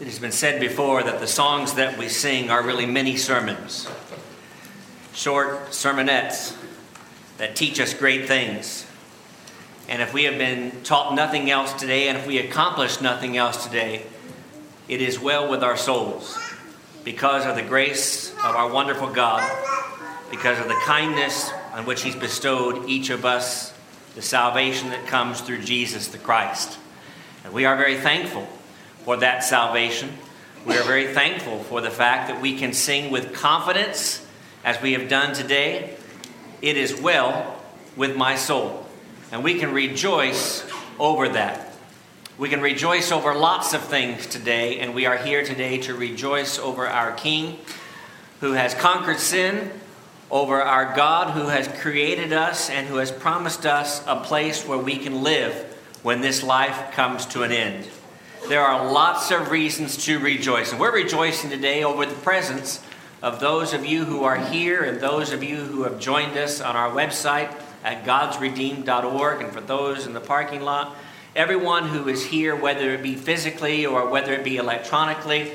It has been said before that the songs that we sing are really mini sermons, short sermonettes that teach us great things. And if we have been taught nothing else today, and if we accomplish nothing else today, it is well with our souls because of the grace of our wonderful God, because of the kindness on which He's bestowed each of us the salvation that comes through Jesus the Christ. And we are very thankful for that salvation. We are very thankful for the fact that we can sing with confidence as we have done today. It is well with my soul. And we can rejoice over that. We can rejoice over lots of things today, and we are here today to rejoice over our King who has conquered sin, over our God who has created us and who has promised us a place where we can live when this life comes to an end. There are lots of reasons to rejoice. And we're rejoicing today over the presence of those of you who are here and those of you who have joined us on our website at godsredeemed.org and for those in the parking lot. Everyone who is here, whether it be physically or whether it be electronically,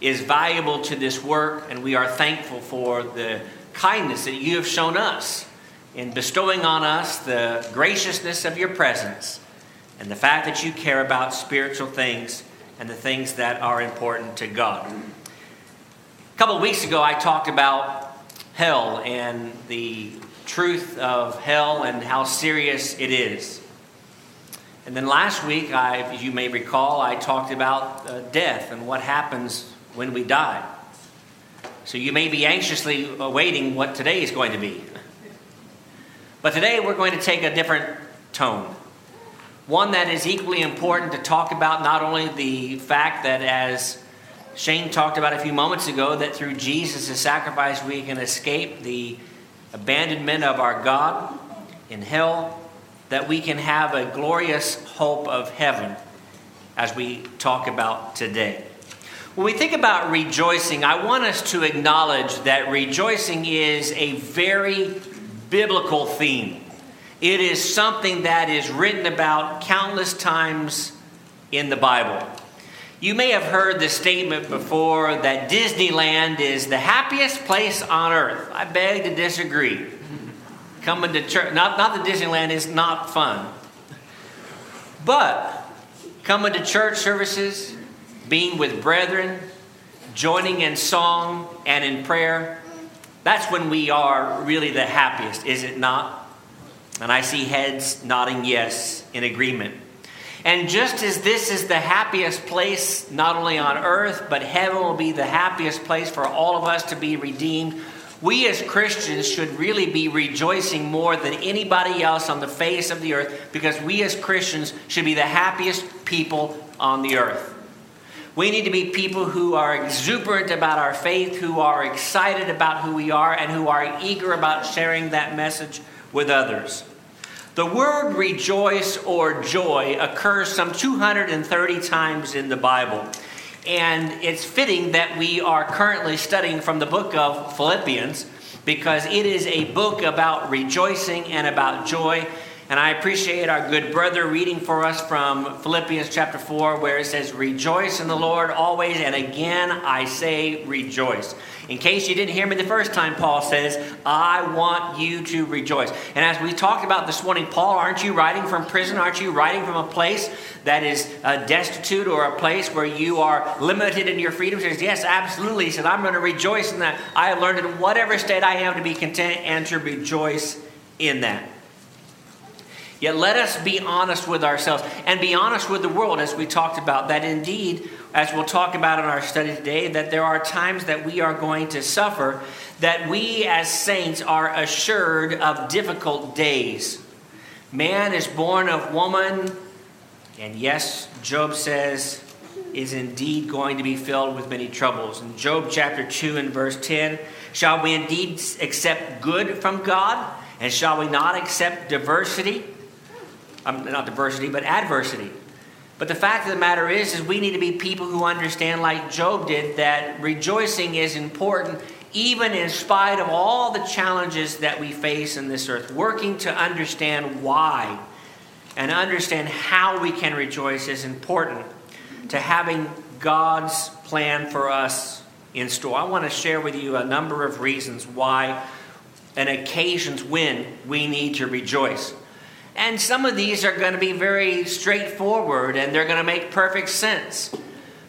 is valuable to this work, and we are thankful for the kindness that you have shown us in bestowing on us the graciousness of your presence and the fact that you care about spiritual things and the things that are important to God. A couple of weeks ago, I talked about hell and the truth of hell and how serious it is. And then last week, I, as you may recall, I talked about uh, death and what happens when we die. So you may be anxiously awaiting what today is going to be. But today we're going to take a different tone one that is equally important to talk about not only the fact that, as Shane talked about a few moments ago, that through Jesus' sacrifice we can escape the abandonment of our God in hell, that we can have a glorious hope of heaven as we talk about today. When we think about rejoicing, I want us to acknowledge that rejoicing is a very biblical theme. It is something that is written about countless times in the Bible. You may have heard the statement before that Disneyland is the happiest place on earth. I beg to disagree. Coming to church, not, not that Disneyland is not fun, but coming to church services, being with brethren, joining in song and in prayer, that's when we are really the happiest, is it not? And I see heads nodding yes in agreement. And just as this is the happiest place, not only on earth, but heaven will be the happiest place for all of us to be redeemed, we as Christians should really be rejoicing more than anybody else on the face of the earth because we as Christians should be the happiest people on the earth. We need to be people who are exuberant about our faith, who are excited about who we are, and who are eager about sharing that message with others. The word rejoice or joy occurs some 230 times in the Bible. And it's fitting that we are currently studying from the book of Philippians because it is a book about rejoicing and about joy. And I appreciate our good brother reading for us from Philippians chapter 4, where it says, Rejoice in the Lord always, and again I say rejoice. In case you didn't hear me the first time, Paul says, I want you to rejoice. And as we talked about this morning, Paul, aren't you writing from prison? Aren't you writing from a place that is uh, destitute or a place where you are limited in your freedom? He says, Yes, absolutely. He said, I'm going to rejoice in that. I have learned in whatever state I am to be content and to rejoice in that. Yet let us be honest with ourselves and be honest with the world, as we talked about, that indeed, as we'll talk about in our study today, that there are times that we are going to suffer, that we as saints are assured of difficult days. Man is born of woman, and yes, Job says, is indeed going to be filled with many troubles. In Job chapter 2 and verse 10, shall we indeed accept good from God? And shall we not accept diversity? Um, not diversity, but adversity. But the fact of the matter is, is we need to be people who understand, like Job did, that rejoicing is important even in spite of all the challenges that we face in this earth. Working to understand why and understand how we can rejoice is important to having God's plan for us in store. I want to share with you a number of reasons why and occasions when we need to rejoice. And some of these are going to be very straightforward and they're going to make perfect sense.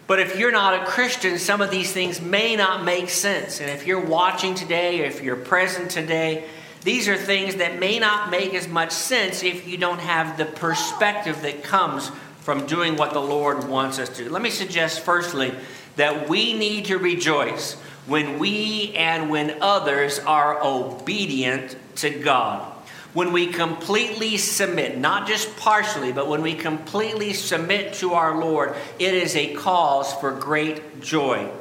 But if you're not a Christian, some of these things may not make sense. And if you're watching today, or if you're present today, these are things that may not make as much sense if you don't have the perspective that comes from doing what the Lord wants us to. Let me suggest, firstly, that we need to rejoice when we and when others are obedient to God. When we completely submit, not just partially, but when we completely submit to our Lord, it is a cause for great joy.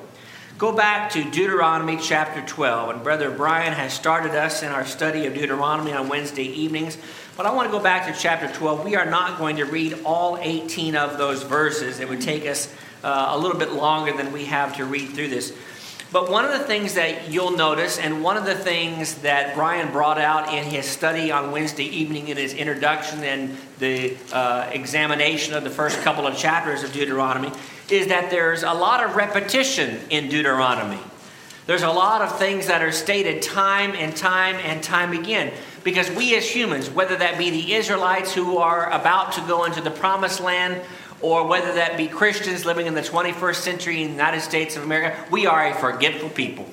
Go back to Deuteronomy chapter 12, and Brother Brian has started us in our study of Deuteronomy on Wednesday evenings. But I want to go back to chapter 12. We are not going to read all 18 of those verses. It would take us uh, a little bit longer than we have to read through this. But one of the things that you'll notice, and one of the things that Brian brought out in his study on Wednesday evening in his introduction and the uh, examination of the first couple of chapters of Deuteronomy, is that there's a lot of repetition in Deuteronomy. There's a lot of things that are stated time and time and time again. Because we as humans, whether that be the Israelites who are about to go into the promised land, or whether that be Christians living in the 21st century in the United States of America, we are a forgetful people.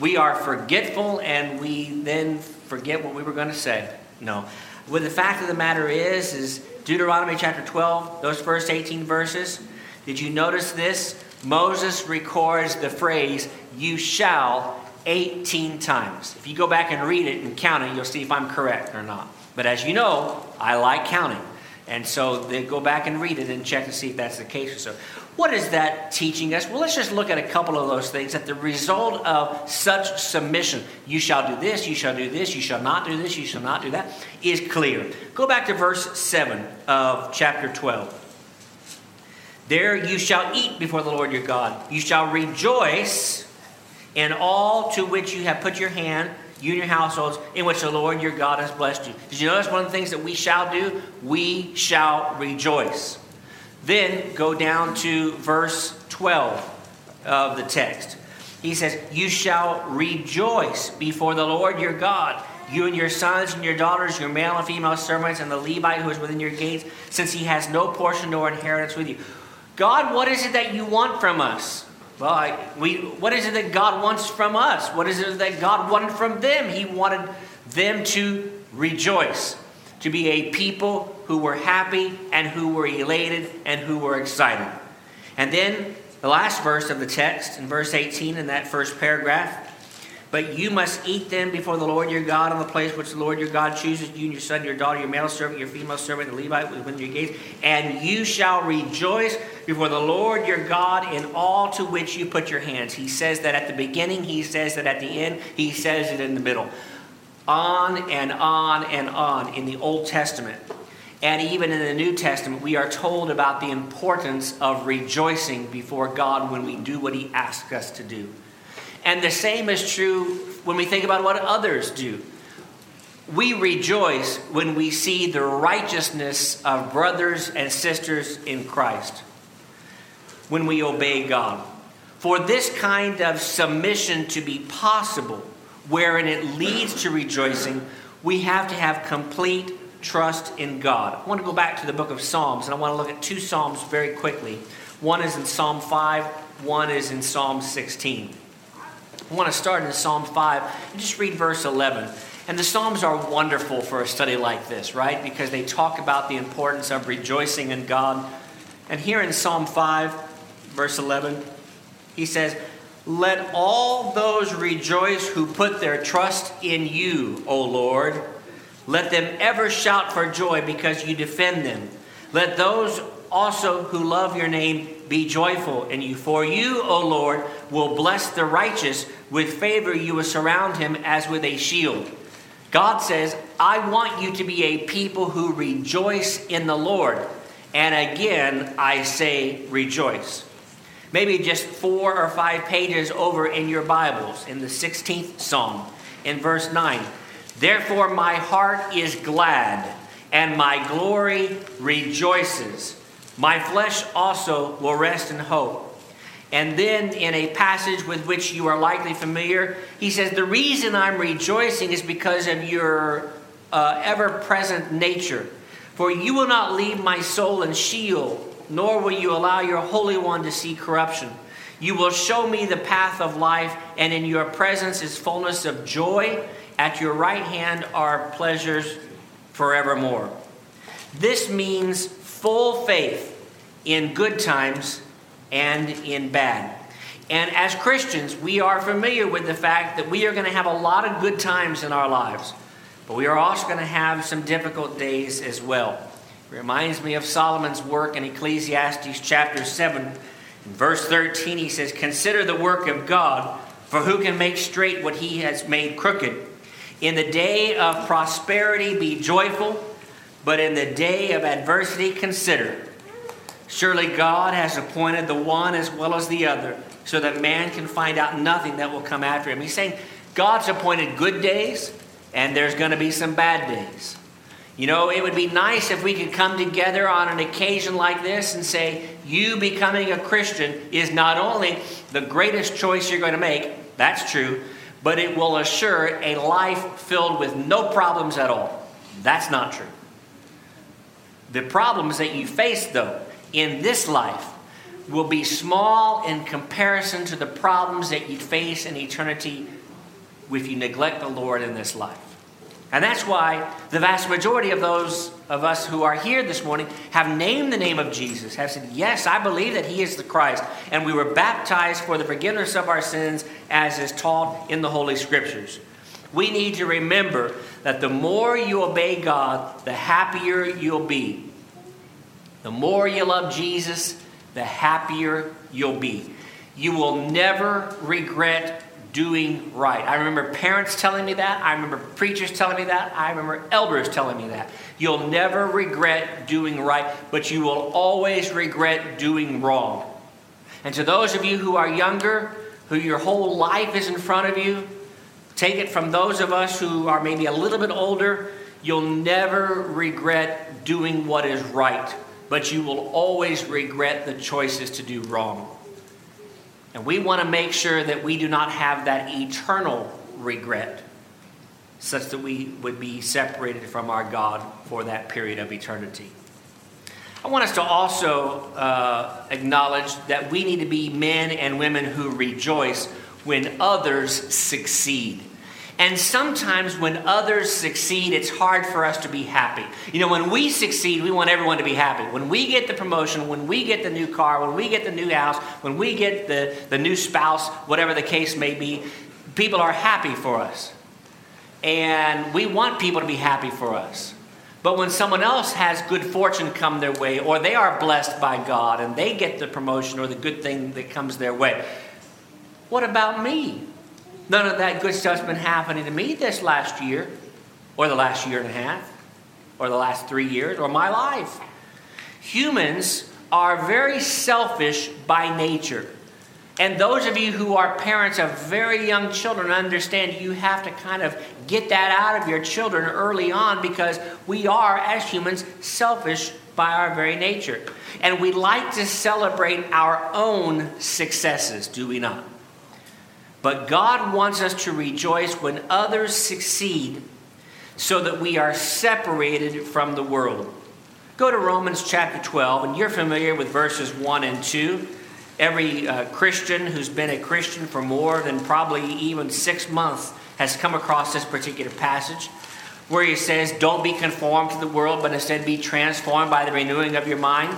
We are forgetful and we then forget what we were going to say. No. Well, the fact of the matter is, is Deuteronomy chapter 12, those first 18 verses, did you notice this? Moses records the phrase, you shall, 18 times. If you go back and read it and count it, you'll see if I'm correct or not. But as you know, I like counting. And so they go back and read it and check to see if that's the case or so. What is that teaching us? Well, let's just look at a couple of those things. That the result of such submission, you shall do this, you shall do this, you shall not do this, you shall not do that, is clear. Go back to verse 7 of chapter 12. There you shall eat before the Lord your God. You shall rejoice in all to which you have put your hand you and your households, in which the Lord your God has blessed you. Did you notice one of the things that we shall do? We shall rejoice. Then go down to verse 12 of the text. He says, You shall rejoice before the Lord your God, you and your sons and your daughters, your male and female servants, and the Levite who is within your gates, since he has no portion nor inheritance with you. God, what is it that you want from us? Well, I, we, what is it that God wants from us? What is it that God wanted from them? He wanted them to rejoice, to be a people who were happy and who were elated and who were excited. And then the last verse of the text, in verse 18, in that first paragraph, but you must eat them before the Lord your God on the place which the Lord your God chooses, you and your son, your daughter, your male servant, your female servant, the Levite within your gates. And you shall rejoice before the Lord your God in all to which you put your hands. He says that at the beginning, he says that at the end, he says it in the middle. On and on and on in the Old Testament. And even in the New Testament, we are told about the importance of rejoicing before God when we do what he asks us to do. And the same is true when we think about what others do. We rejoice when we see the righteousness of brothers and sisters in Christ, when we obey God. For this kind of submission to be possible, wherein it leads to rejoicing, we have to have complete trust in God. I want to go back to the book of Psalms, and I want to look at two Psalms very quickly. One is in Psalm 5, one is in Psalm 16. I want to start in Psalm 5 and just read verse 11. And the Psalms are wonderful for a study like this, right? Because they talk about the importance of rejoicing in God. And here in Psalm 5, verse 11, he says, Let all those rejoice who put their trust in you, O Lord. Let them ever shout for joy because you defend them. Let those also who love your name be joyful in you. For you, O Lord, will bless the righteous. With favor you will surround him as with a shield. God says, I want you to be a people who rejoice in the Lord. And again, I say rejoice. Maybe just four or five pages over in your Bibles, in the 16th Psalm, in verse 9. Therefore, my heart is glad, and my glory rejoices My flesh also will rest in hope. And then, in a passage with which you are likely familiar, he says, The reason I'm rejoicing is because of your uh, ever present nature. For you will not leave my soul in Sheol, nor will you allow your Holy One to see corruption. You will show me the path of life, and in your presence is fullness of joy. At your right hand are pleasures forevermore. This means full faith in good times and in bad. And as Christians, we are familiar with the fact that we are going to have a lot of good times in our lives, but we are also going to have some difficult days as well. It reminds me of Solomon's work in Ecclesiastes chapter 7. In verse 13, he says, Consider the work of God, for who can make straight what he has made crooked? In the day of prosperity, be joyful, but in the day of adversity, consider Surely God has appointed the one as well as the other, so that man can find out nothing that will come after him. He's saying God's appointed good days, and there's going to be some bad days. You know, it would be nice if we could come together on an occasion like this and say, you becoming a Christian is not only the greatest choice you're going to make, that's true, but it will assure a life filled with no problems at all. That's not true. The problems that you face, though, in this life will be small in comparison to the problems that you'd face in eternity if you neglect the Lord in this life. And that's why the vast majority of those of us who are here this morning have named the name of Jesus, have said, Yes, I believe that He is the Christ. And we were baptized for the forgiveness of our sins as is taught in the Holy Scriptures. We need to remember that the more you obey God, the happier you'll be. The more you love Jesus, the happier you'll be. You will never regret doing right. I remember parents telling me that. I remember preachers telling me that. I remember elders telling me that. You'll never regret doing right, but you will always regret doing wrong. And to those of you who are younger, who your whole life is in front of you, take it from those of us who are maybe a little bit older, you'll never regret doing what is right but you will always regret the choices to do wrong. And we want to make sure that we do not have that eternal regret, such that we would be separated from our God for that period of eternity. I want us to also uh, acknowledge that we need to be men and women who rejoice when others succeed. And sometimes when others succeed, it's hard for us to be happy. You know, when we succeed, we want everyone to be happy. When we get the promotion, when we get the new car, when we get the new house, when we get the, the new spouse, whatever the case may be, people are happy for us. And we want people to be happy for us. But when someone else has good fortune come their way, or they are blessed by God and they get the promotion or the good thing that comes their way, what about me? None of that good stuff's been happening to me this last year, or the last year and a half, or the last three years, or my life. Humans are very selfish by nature. And those of you who are parents of very young children understand you have to kind of get that out of your children early on because we are, as humans, selfish by our very nature. And we like to celebrate our own successes, do we not? But God wants us to rejoice when others succeed so that we are separated from the world. Go to Romans chapter 12, and you're familiar with verses 1 and 2. Every uh, Christian who's been a Christian for more than probably even six months has come across this particular passage where he says, Don't be conformed to the world, but instead be transformed by the renewing of your mind,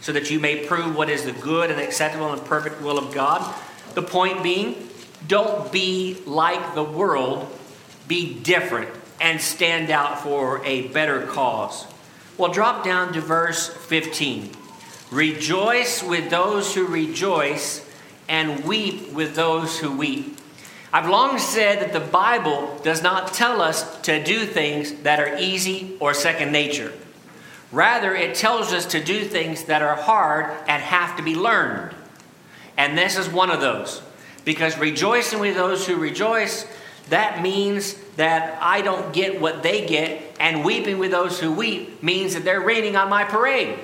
so that you may prove what is the good and acceptable and perfect will of God. The point being, don't be like the world, be different and stand out for a better cause. Well, drop down to verse 15. Rejoice with those who rejoice, and weep with those who weep. I've long said that the Bible does not tell us to do things that are easy or second nature. Rather, it tells us to do things that are hard and have to be learned. And this is one of those. Because rejoicing with those who rejoice, that means that I don't get what they get, and weeping with those who weep means that they're raining on my parade.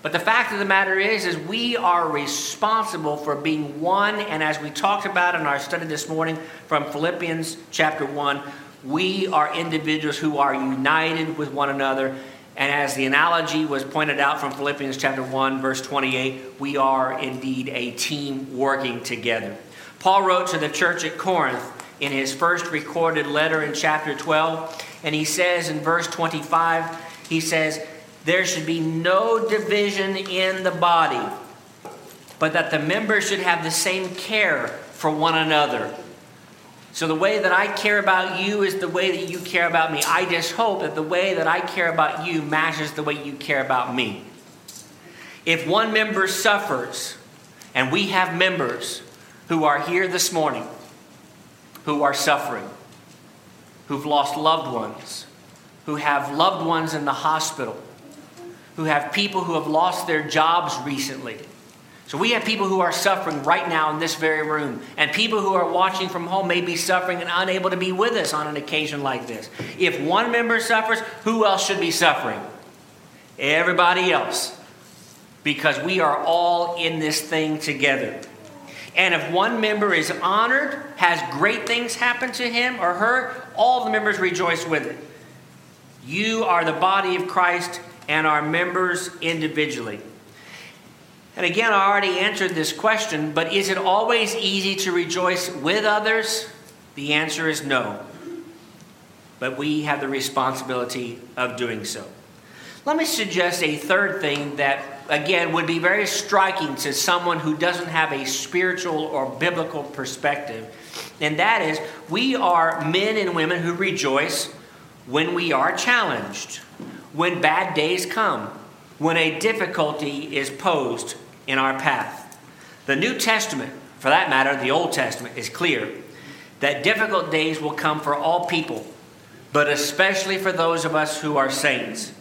But the fact of the matter is, is we are responsible for being one. And as we talked about in our study this morning from Philippians chapter 1, we are individuals who are united with one another. And as the analogy was pointed out from Philippians chapter 1, verse 28, we are indeed a team working together. Paul wrote to the church at Corinth in his first recorded letter in chapter 12, and he says in verse 25, he says, there should be no division in the body, but that the members should have the same care for one another. So, the way that I care about you is the way that you care about me. I just hope that the way that I care about you matches the way you care about me. If one member suffers, and we have members who are here this morning who are suffering, who've lost loved ones, who have loved ones in the hospital, who have people who have lost their jobs recently. So we have people who are suffering right now in this very room, and people who are watching from home may be suffering and unable to be with us on an occasion like this. If one member suffers, who else should be suffering? Everybody else. Because we are all in this thing together. And if one member is honored, has great things happen to him or her, all the members rejoice with it. You are the body of Christ and our members individually. And again, I already answered this question, but is it always easy to rejoice with others? The answer is no. But we have the responsibility of doing so. Let me suggest a third thing that, again, would be very striking to someone who doesn't have a spiritual or biblical perspective. And that is, we are men and women who rejoice when we are challenged when bad days come, when a difficulty is posed in our path. The New Testament, for that matter, the Old Testament, is clear that difficult days will come for all people, but especially for those of us who are saints.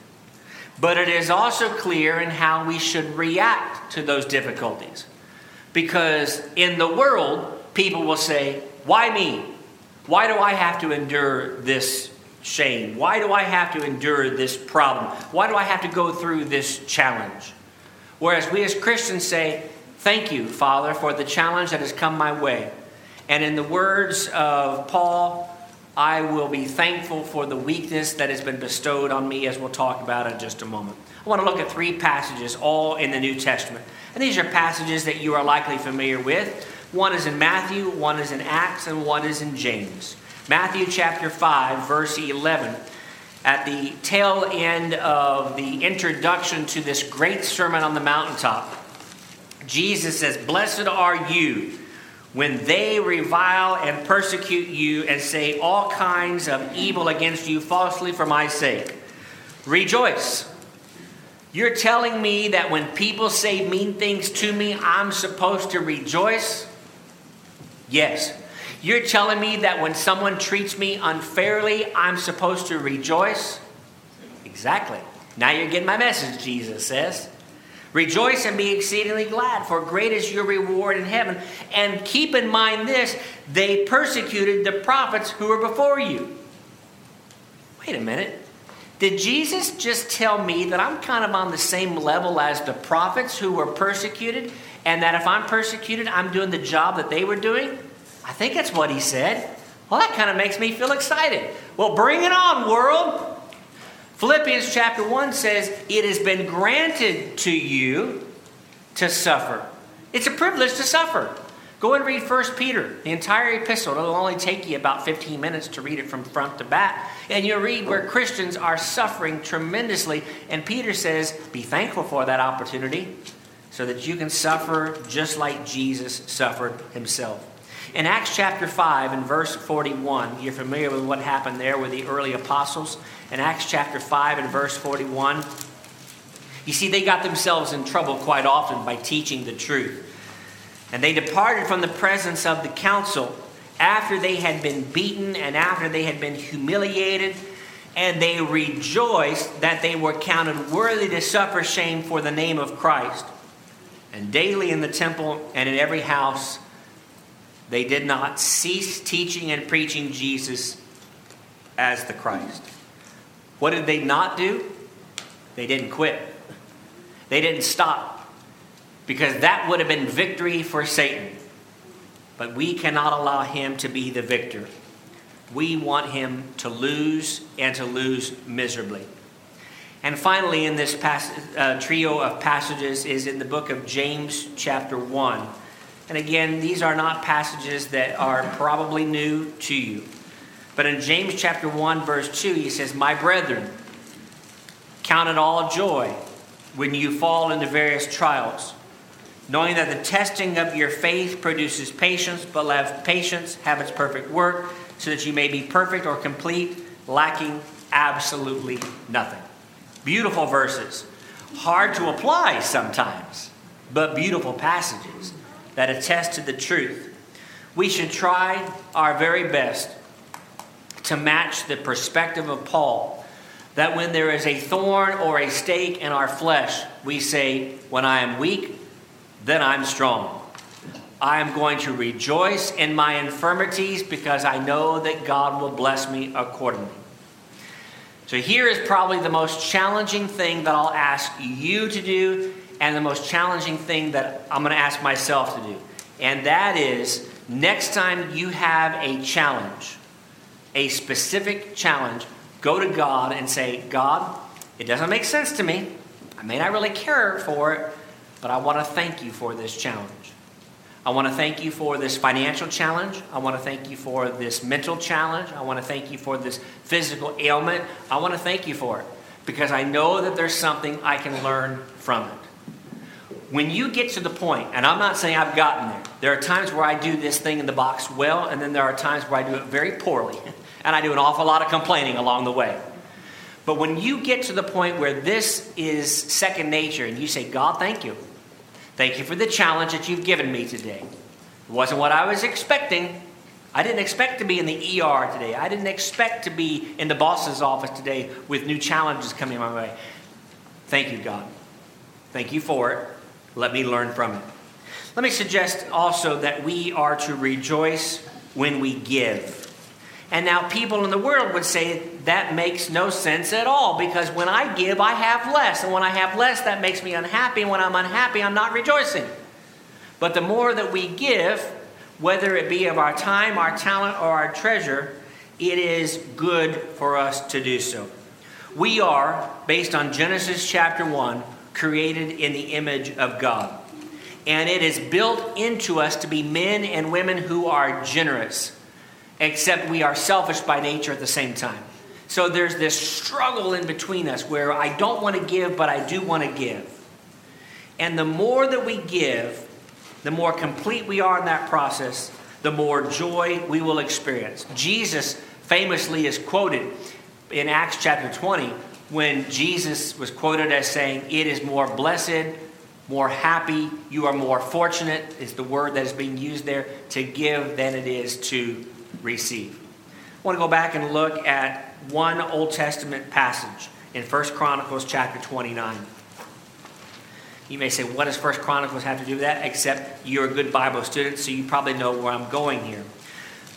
But it is also clear in how we should react to those difficulties. Because in the world, people will say, Why me? Why do I have to endure this shame? Why do I have to endure this problem? Why do I have to go through this challenge? Whereas we as Christians say, Thank you, Father, for the challenge that has come my way. And in the words of Paul, I will be thankful for the weakness that has been bestowed on me, as we'll talk about in just a moment. I want to look at three passages, all in the New Testament. And these are passages that you are likely familiar with. One is in Matthew, one is in Acts, and one is in James. Matthew chapter 5, verse 11. At the tail end of the introduction to this great Sermon on the Mountaintop, Jesus says, Blessed are you when they revile and persecute you and say all kinds of evil against you falsely for my sake. Rejoice. You're telling me that when people say mean things to me, I'm supposed to rejoice? Yes. You're telling me that when someone treats me unfairly, I'm supposed to rejoice? Exactly. Now you're getting my message, Jesus says. Rejoice and be exceedingly glad, for great is your reward in heaven. And keep in mind this they persecuted the prophets who were before you. Wait a minute. Did Jesus just tell me that I'm kind of on the same level as the prophets who were persecuted? And that if I'm persecuted, I'm doing the job that they were doing? I think that's what he said. Well, that kind of makes me feel excited. Well, bring it on, world. Philippians chapter 1 says, It has been granted to you to suffer. It's a privilege to suffer. Go and read 1 Peter, the entire epistle. It'll only take you about 15 minutes to read it from front to back. And you'll read where Christians are suffering tremendously. And Peter says, Be thankful for that opportunity so that you can suffer just like Jesus suffered himself. In Acts chapter 5 and verse 41, you're familiar with what happened there with the early apostles. In Acts chapter 5 and verse 41, you see, they got themselves in trouble quite often by teaching the truth. And they departed from the presence of the council after they had been beaten and after they had been humiliated. And they rejoiced that they were counted worthy to suffer shame for the name of Christ. And daily in the temple and in every house, they did not cease teaching and preaching Jesus as the Christ. What did they not do? They didn't quit. They didn't stop because that would have been victory for Satan. But we cannot allow him to be the victor. We want him to lose and to lose miserably. And finally, in this uh, trio of passages, is in the book of James, chapter 1. And again, these are not passages that are probably new to you. But in James chapter 1, verse 2, he says, My brethren, count it all joy when you fall into various trials, knowing that the testing of your faith produces patience, but let patience have its perfect work, so that you may be perfect or complete, lacking absolutely nothing. Beautiful verses. Hard to apply sometimes, but beautiful passages that attest to the truth. We should try our very best to match the perspective of Paul that when there is a thorn or a stake in our flesh, we say, When I am weak, then I'm strong. I am going to rejoice in my infirmities because I know that God will bless me accordingly. So, here is probably the most challenging thing that I'll ask you to do, and the most challenging thing that I'm going to ask myself to do. And that is next time you have a challenge, a specific challenge, go to God and say, God, it doesn't make sense to me. I may not really care for it, but I want to thank you for this challenge. I want to thank you for this financial challenge. I want to thank you for this mental challenge. I want to thank you for this physical ailment. I want to thank you for it because I know that there's something I can learn from it. When you get to the point, and I'm not saying I've gotten there, there are times where I do this thing in the box well, and then there are times where I do it very poorly, and I do an awful lot of complaining along the way. But when you get to the point where this is second nature and you say, God, thank you. Thank you for the challenge that you've given me today. It wasn't what I was expecting. I didn't expect to be in the ER today. I didn't expect to be in the boss's office today with new challenges coming my way. Thank you, God. Thank you for it. Let me learn from it. Let me suggest also that we are to rejoice when we give. And now people in the world would say that makes no sense at all because when I give, I have less. And when I have less, that makes me unhappy. And when I'm unhappy, I'm not rejoicing. But the more that we give, whether it be of our time, our talent, or our treasure, it is good for us to do so. We are, based on Genesis chapter 1, created in the image of God. And it is built into us to be men and women who are generous except we are selfish by nature at the same time. So there's this struggle in between us where I don't want to give, but I do want to give. And the more that we give, the more complete we are in that process, the more joy we will experience. Jesus famously is quoted in Acts chapter 20 when Jesus was quoted as saying, It is more blessed, more happy, you are more fortunate, is the word that is being used there, to give than it is to receive. I want to go back and look at one Old Testament passage in 1 Chronicles chapter 29. You may say, what does 1 Chronicles have to do with that? Except you're a good Bible student, so you probably know where I'm going here.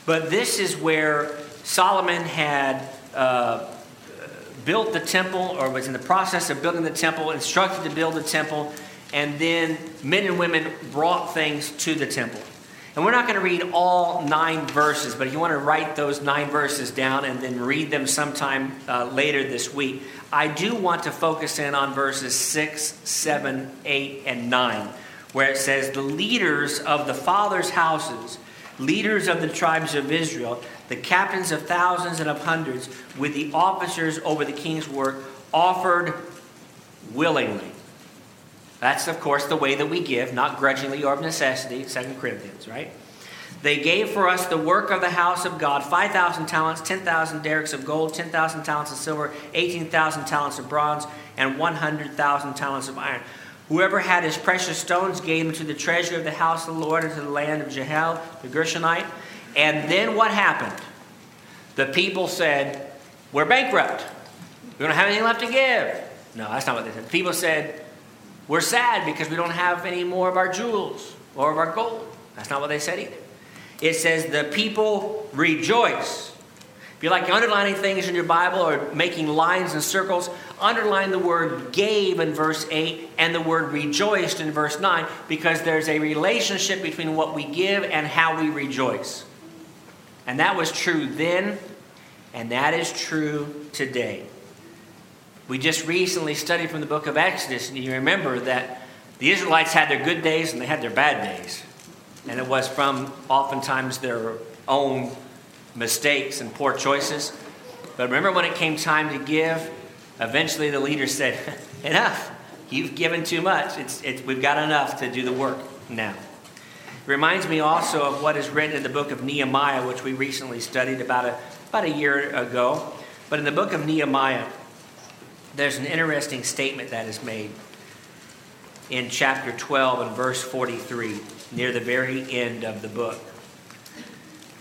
But this is where Solomon had uh, built the temple, or was in the process of building the temple, instructed to build the temple, and then men and women brought things to the temple. And we're not going to read all nine verses, but if you want to write those nine verses down and then read them sometime uh, later this week, I do want to focus in on verses 6, 7, 8, and 9, where it says, The leaders of the fathers' houses, leaders of the tribes of Israel, the captains of thousands and of hundreds, with the officers over the king's work, offered willingly that's, of course, the way that we give, not grudgingly or of necessity, 2 Corinthians, right? They gave for us the work of the house of God 5,000 talents, 10,000 darics of gold, 10,000 talents of silver, 18,000 talents of bronze, and 100,000 talents of iron. Whoever had his precious stones gave them to the treasure of the house of the Lord and to the land of Jehiel, the Gershonite. And then what happened? The people said, We're bankrupt. We don't have anything left to give. No, that's not what they said. People said, we're sad because we don't have any more of our jewels or of our gold. That's not what they said either. It says, The people rejoice. If you like underlining things in your Bible or making lines and circles, underline the word gave in verse 8 and the word rejoiced in verse 9 because there's a relationship between what we give and how we rejoice. And that was true then, and that is true today. We just recently studied from the book of Exodus, and you remember that the Israelites had their good days and they had their bad days. And it was from oftentimes their own mistakes and poor choices. But remember when it came time to give, eventually the leader said, Enough. You've given too much. It's, it's, we've got enough to do the work now. It reminds me also of what is written in the book of Nehemiah, which we recently studied about a, about a year ago. But in the book of Nehemiah, there's an interesting statement that is made in chapter 12 and verse 43, near the very end of the book.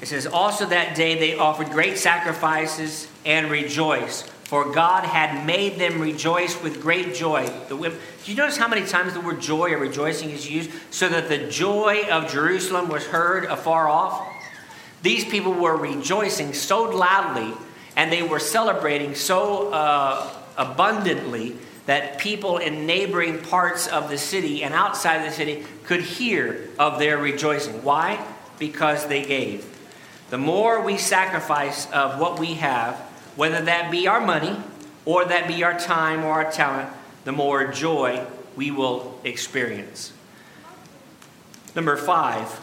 It says, Also that day they offered great sacrifices and rejoiced, for God had made them rejoice with great joy. The, do you notice how many times the word joy or rejoicing is used? So that the joy of Jerusalem was heard afar off. These people were rejoicing so loudly and they were celebrating so uh, abundantly that people in neighboring parts of the city and outside the city could hear of their rejoicing. Why? Because they gave. The more we sacrifice of what we have, whether that be our money or that be our time or our talent, the more joy we will experience. Number five,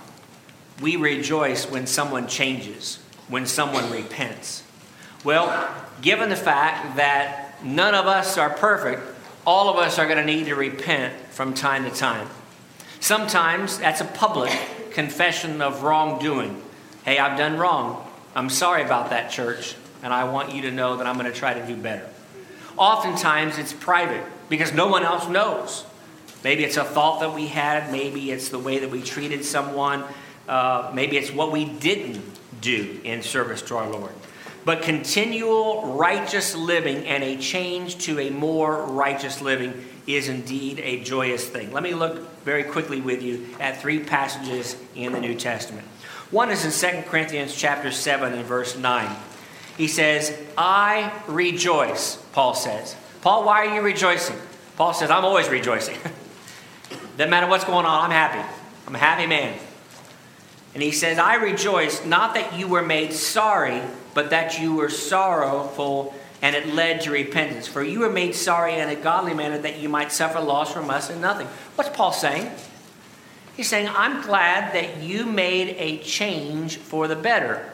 we rejoice when someone changes, when someone repents. Well, given the fact that none of us are perfect, all of us are going to need to repent from time to time. Sometimes that's a public confession of wrongdoing. Hey, I've done wrong. I'm sorry about that, church, and I want you to know that I'm going to try to do better. Oftentimes, it's private because no one else knows. Maybe it's a thought that we had, maybe it's the way that we treated someone, uh, maybe it's what we didn't do in service to our Lord. But continual righteous living and a change to a more righteous living is indeed a joyous thing. Let me look very quickly with you at three passages in the New Testament. One is in 2 Corinthians chapter 7 and verse 9. He says, I rejoice, Paul says. Paul, why are you rejoicing? Paul says, I'm always rejoicing. Doesn't matter what's going on, I'm happy. I'm a happy man. And he says, I rejoice not that you were made sorry, but that you were sorrowful and it led to repentance. For you were made sorry in a godly manner that you might suffer loss from us and nothing. What's Paul saying? He's saying, I'm glad that you made a change for the better.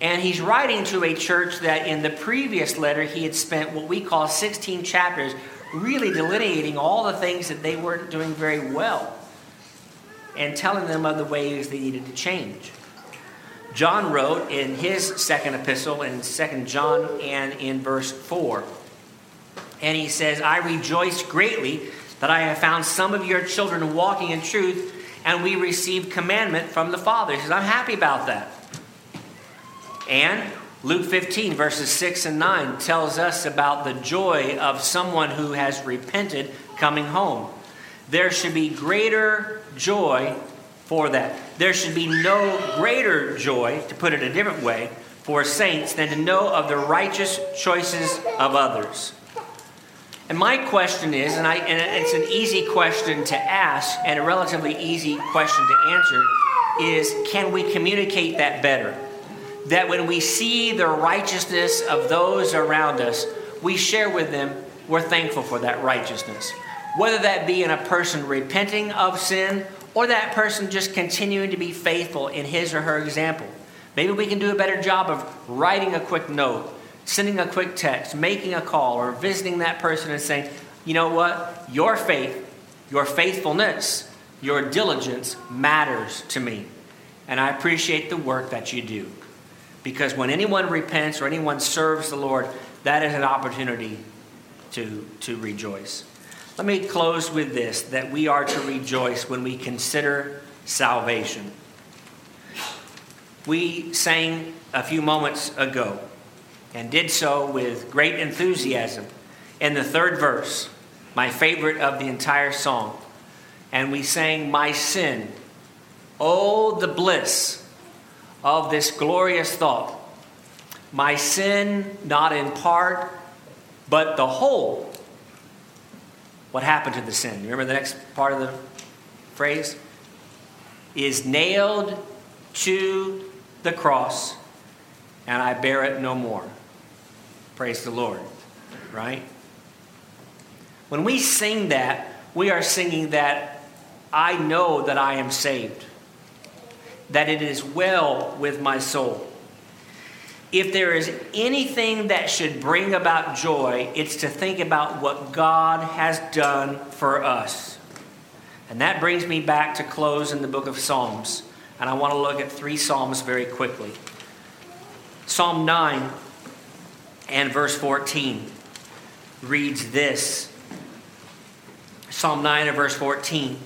And he's writing to a church that in the previous letter he had spent what we call 16 chapters really delineating all the things that they weren't doing very well and telling them of the ways they needed to change. John wrote in his second epistle in 2 John and in verse 4. And he says, I rejoice greatly that I have found some of your children walking in truth, and we received commandment from the Father. He says, I'm happy about that. And Luke 15, verses 6 and 9, tells us about the joy of someone who has repented coming home. There should be greater joy for that. There should be no greater joy, to put it a different way, for saints than to know of the righteous choices of others. And my question is, and, I, and it's an easy question to ask and a relatively easy question to answer, is can we communicate that better? That when we see the righteousness of those around us, we share with them, we're thankful for that righteousness. Whether that be in a person repenting of sin or that person just continuing to be faithful in his or her example. Maybe we can do a better job of writing a quick note sending a quick text, making a call, or visiting that person and saying, you know what? Your faith, your faithfulness, your diligence matters to me. And I appreciate the work that you do. Because when anyone repents or anyone serves the Lord, that is an opportunity to, to rejoice. Let me close with this that we are to rejoice when we consider salvation. We sang a few moments ago and did so with great enthusiasm. In the third verse, my favorite of the entire song, and we sang, My sin. Oh, the bliss of this glorious thought My sin, not in part, but the whole. What happened to the sin? Remember the next part of the phrase? Is nailed to the cross, and I bear it no more. Praise the Lord. Right? When we sing that, we are singing that I know that I am saved, that it is well with my soul. If there is anything that should bring about joy, it's to think about what God has done for us. And that brings me back to close in the book of Psalms. And I want to look at three Psalms very quickly. Psalm 9 and verse 14 reads this Psalm 9 and verse 14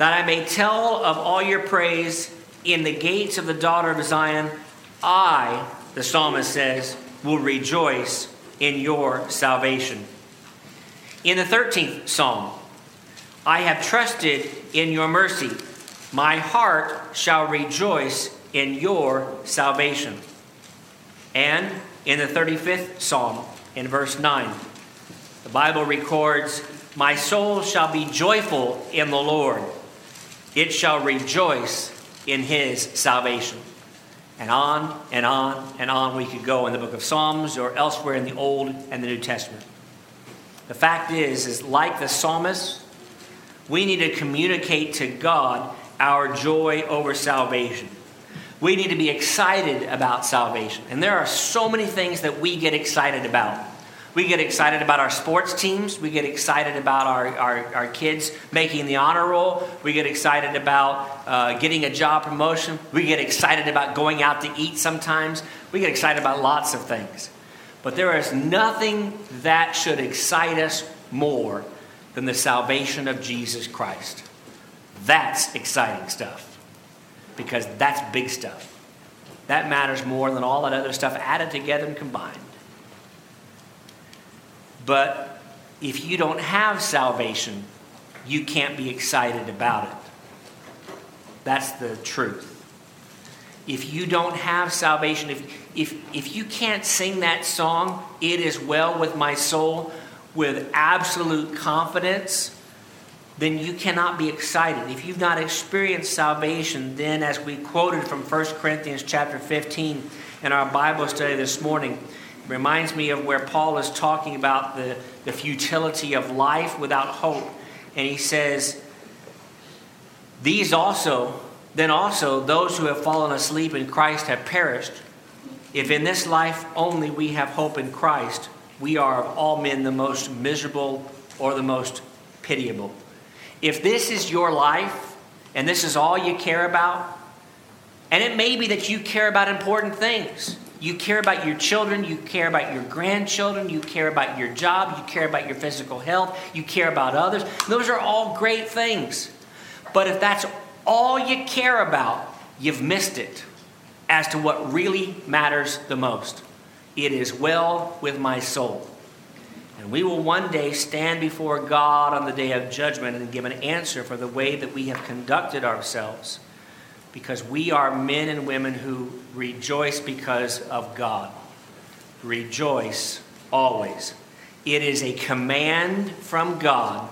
that I may tell of all your praise in the gates of the daughter of Zion. I, the psalmist says, will rejoice in your salvation. In the 13th psalm, I have trusted in your mercy. My heart shall rejoice in your salvation. And in the 35th psalm, in verse 9, the Bible records, My soul shall be joyful in the Lord, it shall rejoice in his salvation. And on and on and on we could go in the book of Psalms or elsewhere in the Old and the New Testament. The fact is, is like the psalmist, we need to communicate to God our joy over salvation. We need to be excited about salvation. And there are so many things that we get excited about. We get excited about our sports teams. We get excited about our, our, our kids making the honor roll. We get excited about uh, getting a job promotion. We get excited about going out to eat sometimes. We get excited about lots of things. But there is nothing that should excite us more than the salvation of Jesus Christ. That's exciting stuff because that's big stuff. That matters more than all that other stuff added together and combined. But if you don't have salvation, you can't be excited about it. That's the truth. If you don't have salvation, if, if, if you can't sing that song, It is Well with My Soul, with absolute confidence, then you cannot be excited. If you've not experienced salvation, then as we quoted from 1 Corinthians chapter 15 in our Bible study this morning, reminds me of where Paul is talking about the, the futility of life without hope. And he says, These also, then also, those who have fallen asleep in Christ have perished. If in this life only we have hope in Christ, we are of all men the most miserable or the most pitiable. If this is your life and this is all you care about, and it may be that you care about important things. You care about your children, you care about your grandchildren, you care about your job, you care about your physical health, you care about others. Those are all great things. But if that's all you care about, you've missed it as to what really matters the most. It is well with my soul. And we will one day stand before God on the day of judgment and give an answer for the way that we have conducted ourselves because we are men and women who rejoice because of God. Rejoice always. It is a command from God.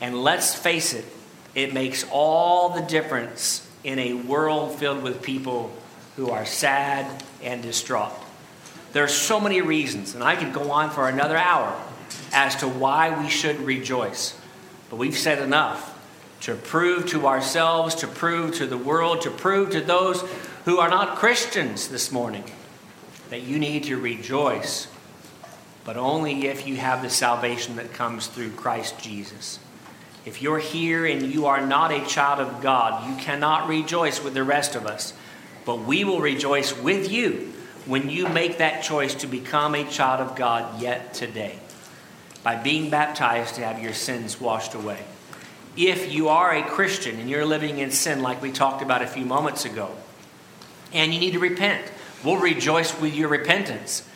And let's face it, it makes all the difference in a world filled with people who are sad and distraught. There are so many reasons, and I could go on for another hour as to why we should rejoice. But we've said enough to prove to ourselves, to prove to the world, to prove to those who are not Christians this morning that you need to rejoice, but only if you have the salvation that comes through Christ Jesus. If you're here and you are not a child of God, you cannot rejoice with the rest of us. But we will rejoice with you when you make that choice to become a child of God yet today by being baptized to have your sins washed away if you are a Christian and you're living in sin, like we talked about a few moments ago, and you need to repent, we'll rejoice with your repentance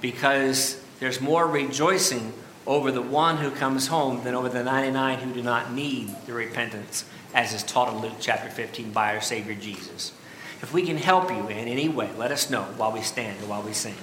because there's more rejoicing over the one who comes home than over the 99 who do not need the repentance, as is taught in Luke chapter 15 by our Savior Jesus. If we can help you in any way, let us know while we stand or while we sing.